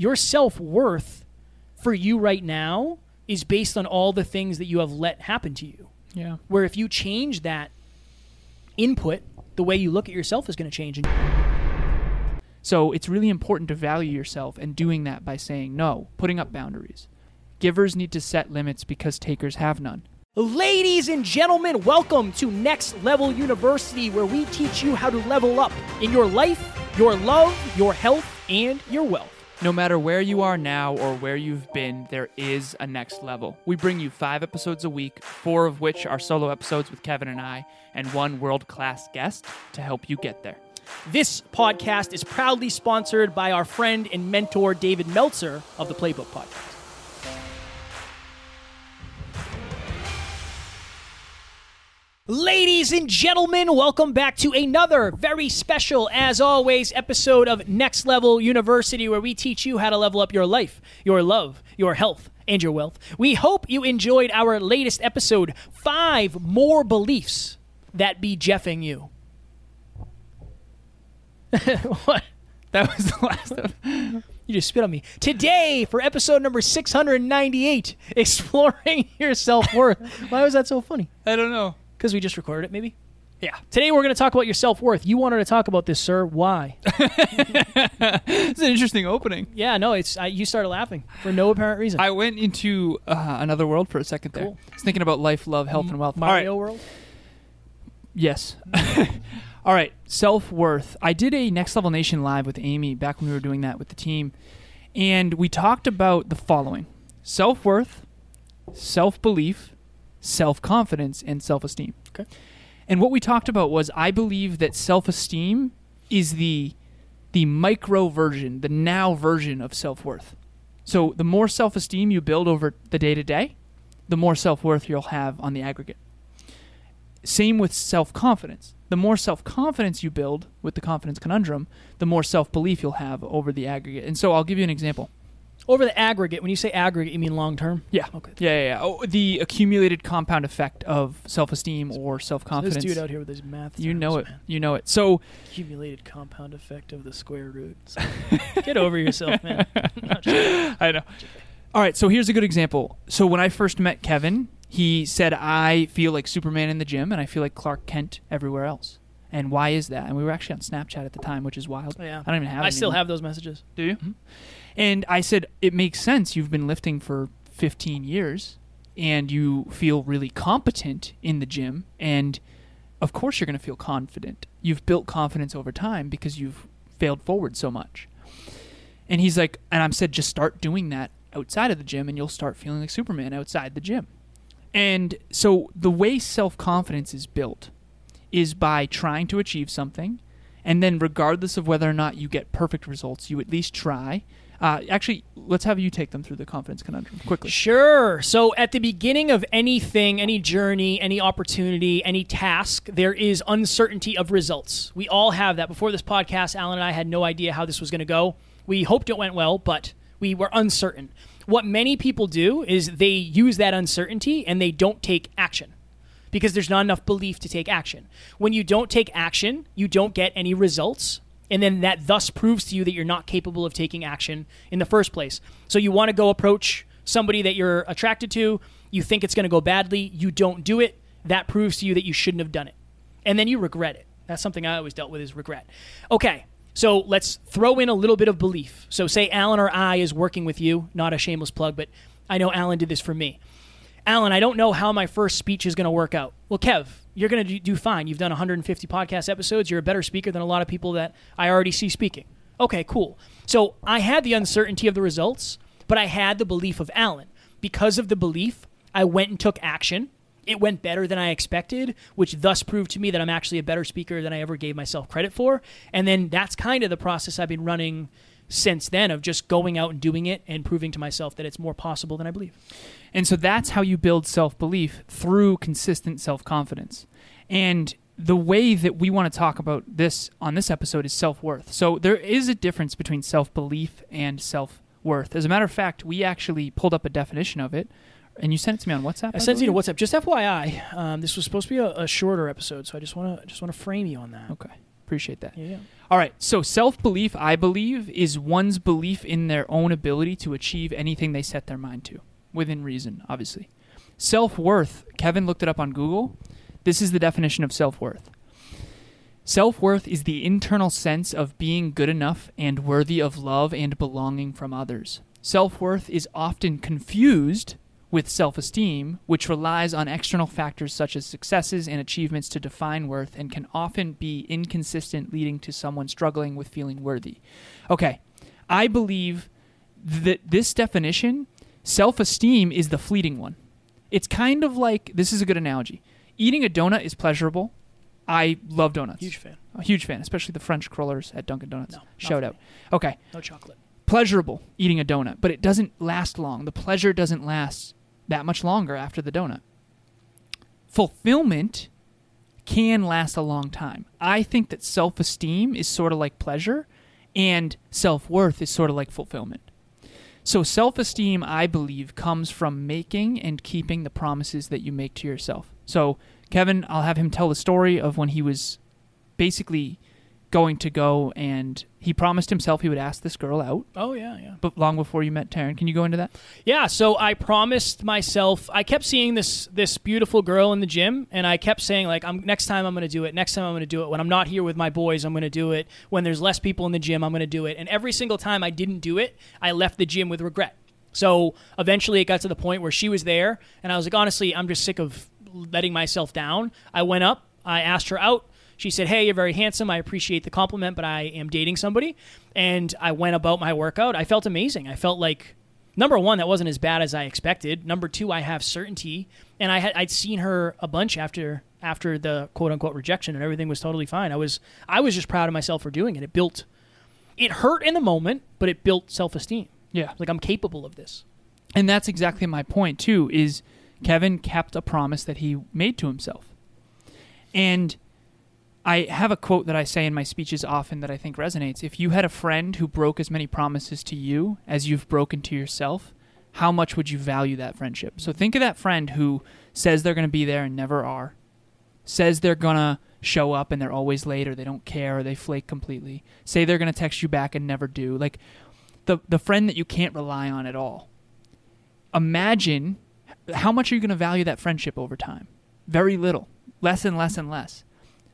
your self worth for you right now is based on all the things that you have let happen to you. Yeah. Where if you change that input, the way you look at yourself is going to change. So it's really important to value yourself and doing that by saying no, putting up boundaries. Givers need to set limits because takers have none. Ladies and gentlemen, welcome to Next Level University, where we teach you how to level up in your life, your love, your health, and your wealth. No matter where you are now or where you've been, there is a next level. We bring you five episodes a week, four of which are solo episodes with Kevin and I, and one world class guest to help you get there. This podcast is proudly sponsored by our friend and mentor, David Meltzer of the Playbook Podcast. Ladies and gentlemen, welcome back to another very special, as always, episode of Next Level University, where we teach you how to level up your life, your love, your health, and your wealth. We hope you enjoyed our latest episode Five More Beliefs That Be Jeffing You. what? That was the last of You just spit on me. Today, for episode number 698, exploring your self worth. Why was that so funny? I don't know. Because we just recorded it, maybe? Yeah. Today, we're going to talk about your self worth. You wanted to talk about this, sir. Why? It's an interesting opening. yeah, no, it's I, you started laughing for no apparent reason. I went into uh, another world for a second there. Cool. I was thinking about life, love, health, and wealth. All right. Mario World? Yes. All right. Self worth. I did a Next Level Nation live with Amy back when we were doing that with the team. And we talked about the following self worth, self belief, self confidence, and self esteem. Okay. And what we talked about was I believe that self esteem is the the micro version, the now version of self worth. So the more self esteem you build over the day to day, the more self worth you'll have on the aggregate. Same with self confidence. The more self confidence you build with the confidence conundrum, the more self belief you'll have over the aggregate. And so I'll give you an example. Over the aggregate, when you say aggregate, you mean long term? Yeah. Okay. Yeah, yeah, yeah. Oh, the accumulated compound effect of self esteem or self confidence. this dude out here with his math. you terms, know it. man. You know it. So Accumulated compound effect of the square root. So- Get over yourself, man. Not sure. I know. All right, so here's a good example. So when I first met Kevin, he said, I feel like Superman in the gym and I feel like Clark Kent everywhere else. And why is that? And we were actually on Snapchat at the time, which is wild. Oh, yeah. I don't even have I it still anymore. have those messages. Do you? Mm-hmm. And I said, it makes sense. You've been lifting for 15 years and you feel really competent in the gym. And of course, you're going to feel confident. You've built confidence over time because you've failed forward so much. And he's like, and I'm said, just start doing that outside of the gym and you'll start feeling like Superman outside the gym. And so the way self confidence is built is by trying to achieve something. And then, regardless of whether or not you get perfect results, you at least try. Uh, actually, let's have you take them through the confidence conundrum quickly. Sure. So at the beginning of anything, any journey, any opportunity, any task, there is uncertainty of results. We all have that. Before this podcast, Alan and I had no idea how this was going to go. We hoped it went well, but we were uncertain. What many people do is they use that uncertainty and they don't take action because there's not enough belief to take action. When you don't take action, you don't get any results. And then that thus proves to you that you're not capable of taking action in the first place. So you want to go approach somebody that you're attracted to, you think it's going to go badly, you don't do it, that proves to you that you shouldn't have done it. And then you regret it. That's something I always dealt with is regret. Okay. So let's throw in a little bit of belief. So say Alan or I is working with you, not a shameless plug, but I know Alan did this for me. Alan, I don't know how my first speech is going to work out. Well, Kev, you're going to do fine. You've done 150 podcast episodes. You're a better speaker than a lot of people that I already see speaking. Okay, cool. So I had the uncertainty of the results, but I had the belief of Alan. Because of the belief, I went and took action. It went better than I expected, which thus proved to me that I'm actually a better speaker than I ever gave myself credit for. And then that's kind of the process I've been running since then of just going out and doing it and proving to myself that it's more possible than I believe. And so that's how you build self belief through consistent self confidence. And the way that we want to talk about this on this episode is self worth. So there is a difference between self belief and self worth. As a matter of fact, we actually pulled up a definition of it, and you sent it to me on WhatsApp. I sent you to WhatsApp. Just FYI, um, this was supposed to be a, a shorter episode, so I just want to just want to frame you on that. Okay, appreciate that. Yeah, yeah. All right. So self belief, I believe, is one's belief in their own ability to achieve anything they set their mind to, within reason, obviously. Self worth, Kevin looked it up on Google. This is the definition of self worth. Self worth is the internal sense of being good enough and worthy of love and belonging from others. Self worth is often confused with self esteem, which relies on external factors such as successes and achievements to define worth and can often be inconsistent, leading to someone struggling with feeling worthy. Okay, I believe that this definition, self esteem, is the fleeting one. It's kind of like this is a good analogy. Eating a donut is pleasurable. I love donuts. Huge fan. A huge fan, especially the French crullers at Dunkin' Donuts. No, Shout out. Okay No chocolate. pleasurable eating a donut, but it doesn't last long. The pleasure doesn't last that much longer after the donut. Fulfillment can last a long time. I think that self esteem is sort of like pleasure, and self worth is sort of like fulfillment. So, self esteem, I believe, comes from making and keeping the promises that you make to yourself. So, Kevin, I'll have him tell the story of when he was basically going to go and he promised himself he would ask this girl out, Oh yeah, yeah. but long before you met Taryn. Can you go into that? Yeah, so I promised myself I kept seeing this this beautiful girl in the gym and I kept saying like I'm next time I'm going to do it. Next time I'm going to do it. When I'm not here with my boys, I'm going to do it. When there's less people in the gym, I'm going to do it. And every single time I didn't do it, I left the gym with regret. So eventually it got to the point where she was there and I was like honestly, I'm just sick of letting myself down. I went up, I asked her out. She said, "Hey, you're very handsome. I appreciate the compliment, but I am dating somebody." And I went about my workout. I felt amazing. I felt like number one, that wasn't as bad as I expected. Number two, I have certainty, and I had I'd seen her a bunch after after the quote unquote rejection, and everything was totally fine. I was I was just proud of myself for doing it. It built, it hurt in the moment, but it built self esteem. Yeah. Like I'm capable of this. And that's exactly my point too is Kevin kept a promise that he made to himself. And I have a quote that I say in my speeches often that I think resonates. If you had a friend who broke as many promises to you as you've broken to yourself, how much would you value that friendship? So think of that friend who says they're going to be there and never are, says they're going to show up and they're always late or they don't care or they flake completely, say they're going to text you back and never do. Like the the friend that you can't rely on at all. Imagine how much are you going to value that friendship over time? Very little. Less and less and less.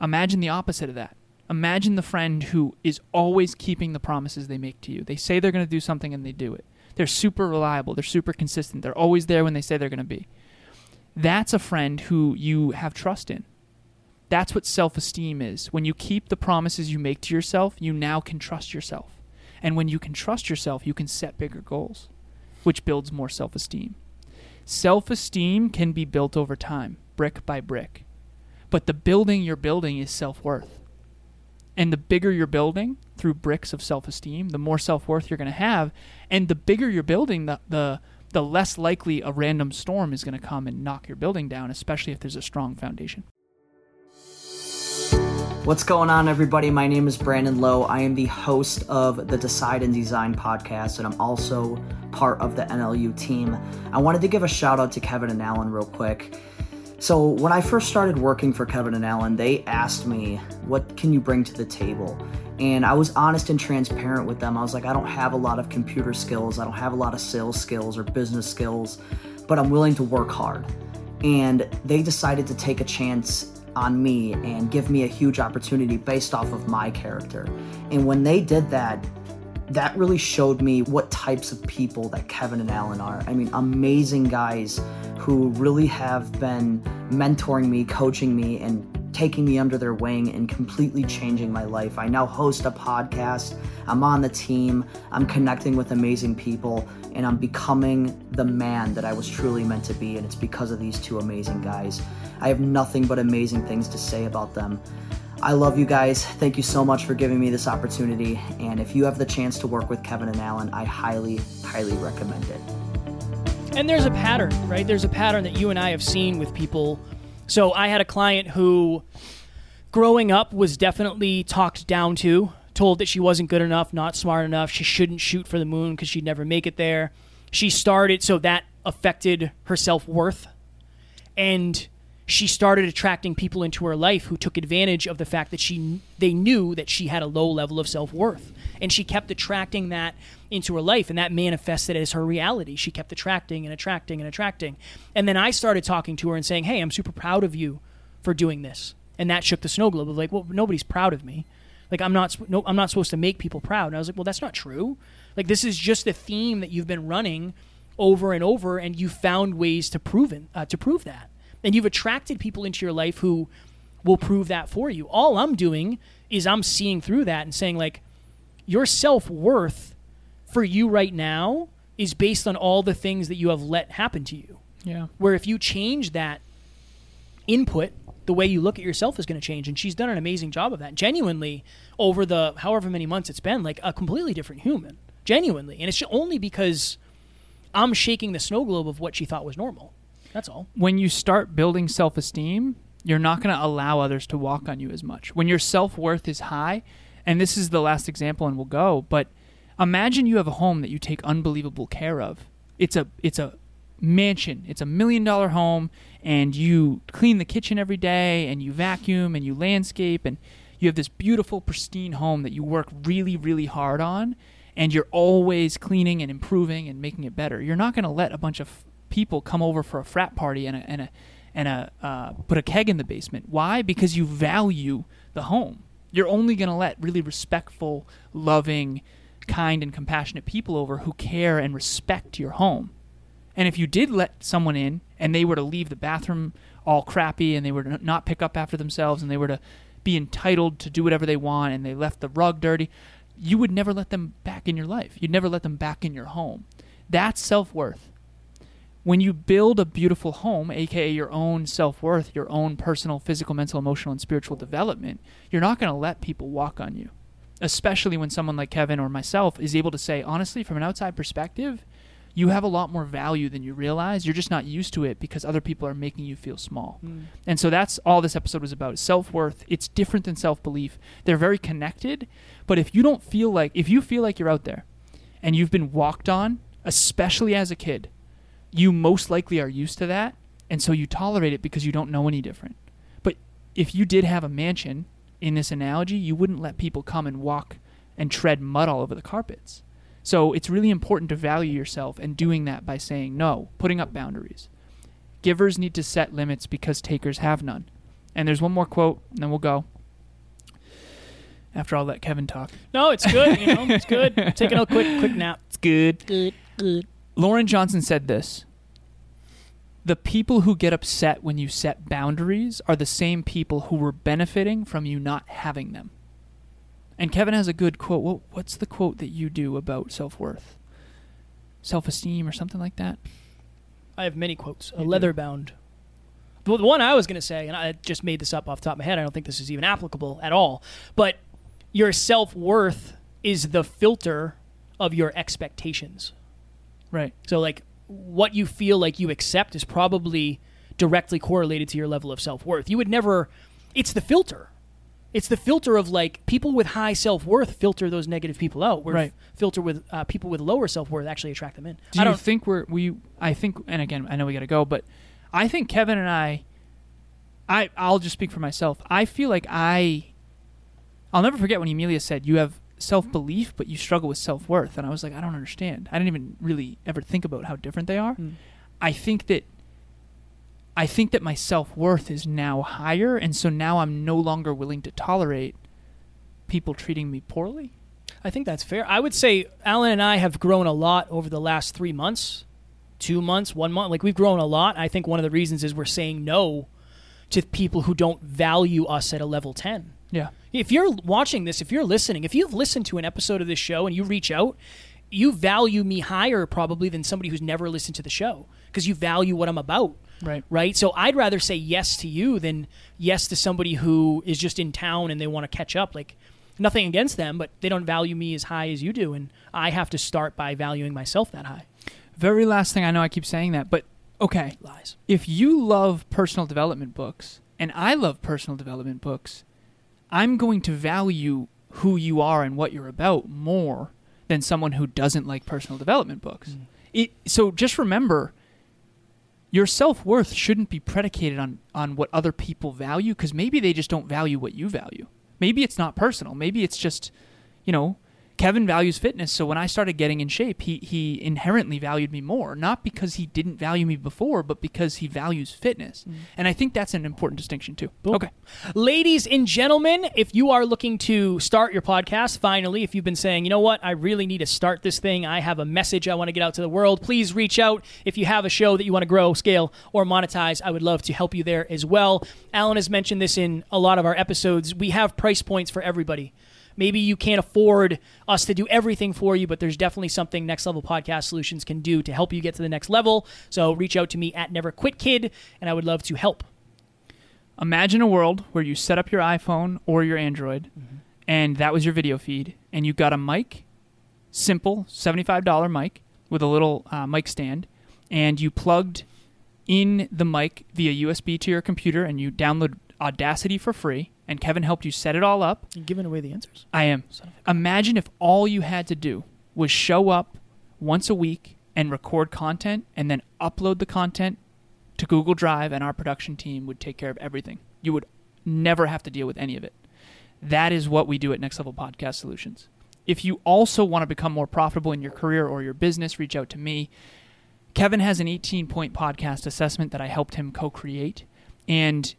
Imagine the opposite of that. Imagine the friend who is always keeping the promises they make to you. They say they're going to do something and they do it. They're super reliable. They're super consistent. They're always there when they say they're going to be. That's a friend who you have trust in. That's what self esteem is. When you keep the promises you make to yourself, you now can trust yourself. And when you can trust yourself, you can set bigger goals, which builds more self esteem. Self esteem can be built over time, brick by brick. But the building you're building is self worth. And the bigger you're building through bricks of self esteem, the more self worth you're going to have. And the bigger you're building, the, the, the less likely a random storm is going to come and knock your building down, especially if there's a strong foundation. What's going on, everybody? My name is Brandon Lowe. I am the host of the Decide and Design podcast, and I'm also part of the NLU team. I wanted to give a shout out to Kevin and Alan real quick. So, when I first started working for Kevin and Alan, they asked me, What can you bring to the table? And I was honest and transparent with them. I was like, I don't have a lot of computer skills, I don't have a lot of sales skills or business skills, but I'm willing to work hard. And they decided to take a chance on me and give me a huge opportunity based off of my character. And when they did that, that really showed me what types of people that Kevin and Alan are. I mean, amazing guys who really have been mentoring me, coaching me, and taking me under their wing and completely changing my life. I now host a podcast, I'm on the team, I'm connecting with amazing people, and I'm becoming the man that I was truly meant to be. And it's because of these two amazing guys. I have nothing but amazing things to say about them. I love you guys. Thank you so much for giving me this opportunity. And if you have the chance to work with Kevin and Alan, I highly, highly recommend it. And there's a pattern, right? There's a pattern that you and I have seen with people. So I had a client who, growing up, was definitely talked down to, told that she wasn't good enough, not smart enough, she shouldn't shoot for the moon because she'd never make it there. She started, so that affected her self worth. And she started attracting people into her life who took advantage of the fact that she they knew that she had a low level of self-worth. And she kept attracting that into her life and that manifested as her reality. She kept attracting and attracting and attracting. And then i started talking to her and saying hey i'm super proud of you for doing this. And that shook the snow globe of like well nobody's proud of me. Like i'm not no, i'm not supposed to make people proud. And i was like well that's not true. Like this is just the theme that you've been running over and over and you found ways to prove it, uh, to prove that and you've attracted people into your life who will prove that for you. All I'm doing is I'm seeing through that and saying like your self-worth for you right now is based on all the things that you have let happen to you. Yeah. Where if you change that input, the way you look at yourself is going to change and she's done an amazing job of that. Genuinely over the however many months it's been like a completely different human. Genuinely. And it's only because I'm shaking the snow globe of what she thought was normal. That's all. When you start building self esteem, you're not going to allow others to walk on you as much. When your self worth is high, and this is the last example and we'll go, but imagine you have a home that you take unbelievable care of. It's a it's a mansion. It's a million dollar home and you clean the kitchen every day and you vacuum and you landscape and you have this beautiful pristine home that you work really really hard on and you're always cleaning and improving and making it better. You're not going to let a bunch of people come over for a frat party and a and a and a uh, put a keg in the basement. Why? Because you value the home. You're only going to let really respectful, loving, kind, and compassionate people over who care and respect your home. And if you did let someone in and they were to leave the bathroom all crappy and they were to not pick up after themselves and they were to be entitled to do whatever they want and they left the rug dirty, you would never let them back in your life. You'd never let them back in your home. That's self worth when you build a beautiful home, aka your own self worth, your own personal, physical, mental, emotional, and spiritual development, you're not going to let people walk on you. Especially when someone like Kevin or myself is able to say, honestly, from an outside perspective, you have a lot more value than you realize. You're just not used to it because other people are making you feel small. Mm. And so that's all this episode was about self worth. It's different than self belief. They're very connected. But if you don't feel like, if you feel like you're out there and you've been walked on, especially as a kid, you most likely are used to that, and so you tolerate it because you don't know any different. But if you did have a mansion in this analogy, you wouldn't let people come and walk and tread mud all over the carpets. So it's really important to value yourself and doing that by saying no, putting up boundaries. Givers need to set limits because takers have none. And there's one more quote, and then we'll go. After I'll let Kevin talk. No, it's good. You know, it's good. Taking a quick quick nap. It's good. Good. Good. Lauren Johnson said this The people who get upset when you set boundaries are the same people who were benefiting from you not having them. And Kevin has a good quote. What, what's the quote that you do about self worth? Self esteem or something like that? I have many quotes. A leather bound. The one I was going to say, and I just made this up off the top of my head, I don't think this is even applicable at all, but your self worth is the filter of your expectations. Right. So like what you feel like you accept is probably directly correlated to your level of self-worth. You would never it's the filter. It's the filter of like people with high self-worth filter those negative people out. Where right. filter with uh, people with lower self-worth actually attract them in. Do I don't think we're we I think and again, I know we got to go, but I think Kevin and I I I'll just speak for myself. I feel like I I'll never forget when Emilia said you have self belief, but you struggle with self worth. And I was like, I don't understand. I didn't even really ever think about how different they are. Mm. I think that I think that my self worth is now higher, and so now I'm no longer willing to tolerate people treating me poorly. I think that's fair. I would say Alan and I have grown a lot over the last three months, two months, one month. Like we've grown a lot. I think one of the reasons is we're saying no to people who don't value us at a level 10. Yeah. If you're watching this, if you're listening, if you've listened to an episode of this show and you reach out, you value me higher probably than somebody who's never listened to the show because you value what I'm about. Right. Right. So I'd rather say yes to you than yes to somebody who is just in town and they want to catch up. Like, nothing against them, but they don't value me as high as you do. And I have to start by valuing myself that high. Very last thing, I know I keep saying that, but okay. Lies. If you love personal development books and I love personal development books, I'm going to value who you are and what you're about more than someone who doesn't like personal development books. Mm. It, so just remember your self worth shouldn't be predicated on on what other people value because maybe they just don't value what you value. Maybe it's not personal. Maybe it's just, you know, Kevin values fitness, so when I started getting in shape, he he inherently valued me more, not because he didn't value me before, but because he values fitness. Mm. And I think that's an important distinction too. Okay. Ladies and gentlemen, if you are looking to start your podcast, finally, if you've been saying, you know what, I really need to start this thing, I have a message I want to get out to the world, please reach out. If you have a show that you want to grow, scale, or monetize, I would love to help you there as well. Alan has mentioned this in a lot of our episodes. We have price points for everybody. Maybe you can't afford us to do everything for you, but there's definitely something Next Level Podcast Solutions can do to help you get to the next level. So reach out to me at Never Quit Kid, and I would love to help. Imagine a world where you set up your iPhone or your Android, and that was your video feed, and you got a mic, simple $75 mic with a little uh, mic stand, and you plugged in the mic via USB to your computer, and you download Audacity for free, and Kevin helped you set it all up. You're giving away the answers. I am. Imagine if all you had to do was show up once a week and record content and then upload the content to Google Drive, and our production team would take care of everything. You would never have to deal with any of it. That is what we do at Next Level Podcast Solutions. If you also want to become more profitable in your career or your business, reach out to me. Kevin has an 18 point podcast assessment that I helped him co create. And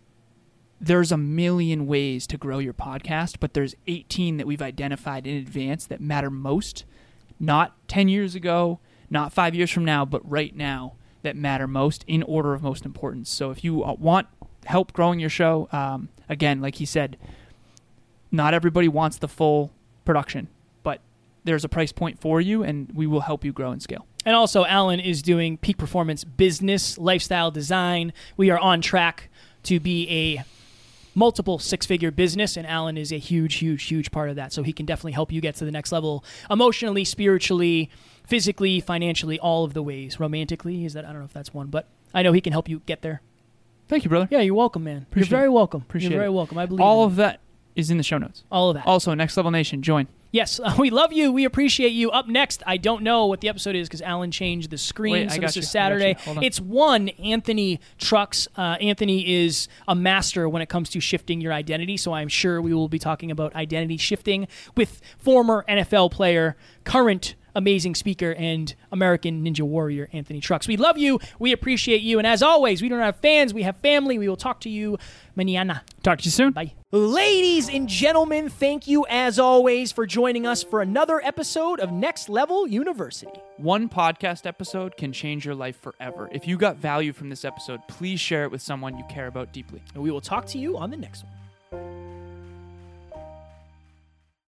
there's a million ways to grow your podcast, but there's 18 that we've identified in advance that matter most, not 10 years ago, not five years from now, but right now that matter most in order of most importance. So if you uh, want help growing your show, um, again, like he said, not everybody wants the full production, but there's a price point for you, and we will help you grow and scale. And also, Alan is doing peak performance business, lifestyle design. We are on track to be a multiple six figure business, and Alan is a huge, huge, huge part of that. So he can definitely help you get to the next level emotionally, spiritually, physically, financially, all of the ways. Romantically, is that? I don't know if that's one, but I know he can help you get there. Thank you, brother. Yeah, you're welcome, man. Appreciate you're very welcome. Appreciate you're very it. welcome. I believe All of that is in the show notes. all of that. Also, Next Level Nation, join. Yes, we love you. We appreciate you. Up next, I don't know what the episode is because Alan changed the screen. Wait, I so this you. is I got you. Saturday. It's one Anthony Trucks. Uh, Anthony is a master when it comes to shifting your identity. So I'm sure we will be talking about identity shifting with former NFL player, current amazing speaker, and American Ninja Warrior Anthony Trucks. We love you. We appreciate you. And as always, we don't have fans. We have family. We will talk to you mañana. Talk to you soon. Bye. Ladies and gentlemen, thank you as always for joining us for another episode of Next Level University. One podcast episode can change your life forever. If you got value from this episode, please share it with someone you care about deeply. And we will talk to you on the next one.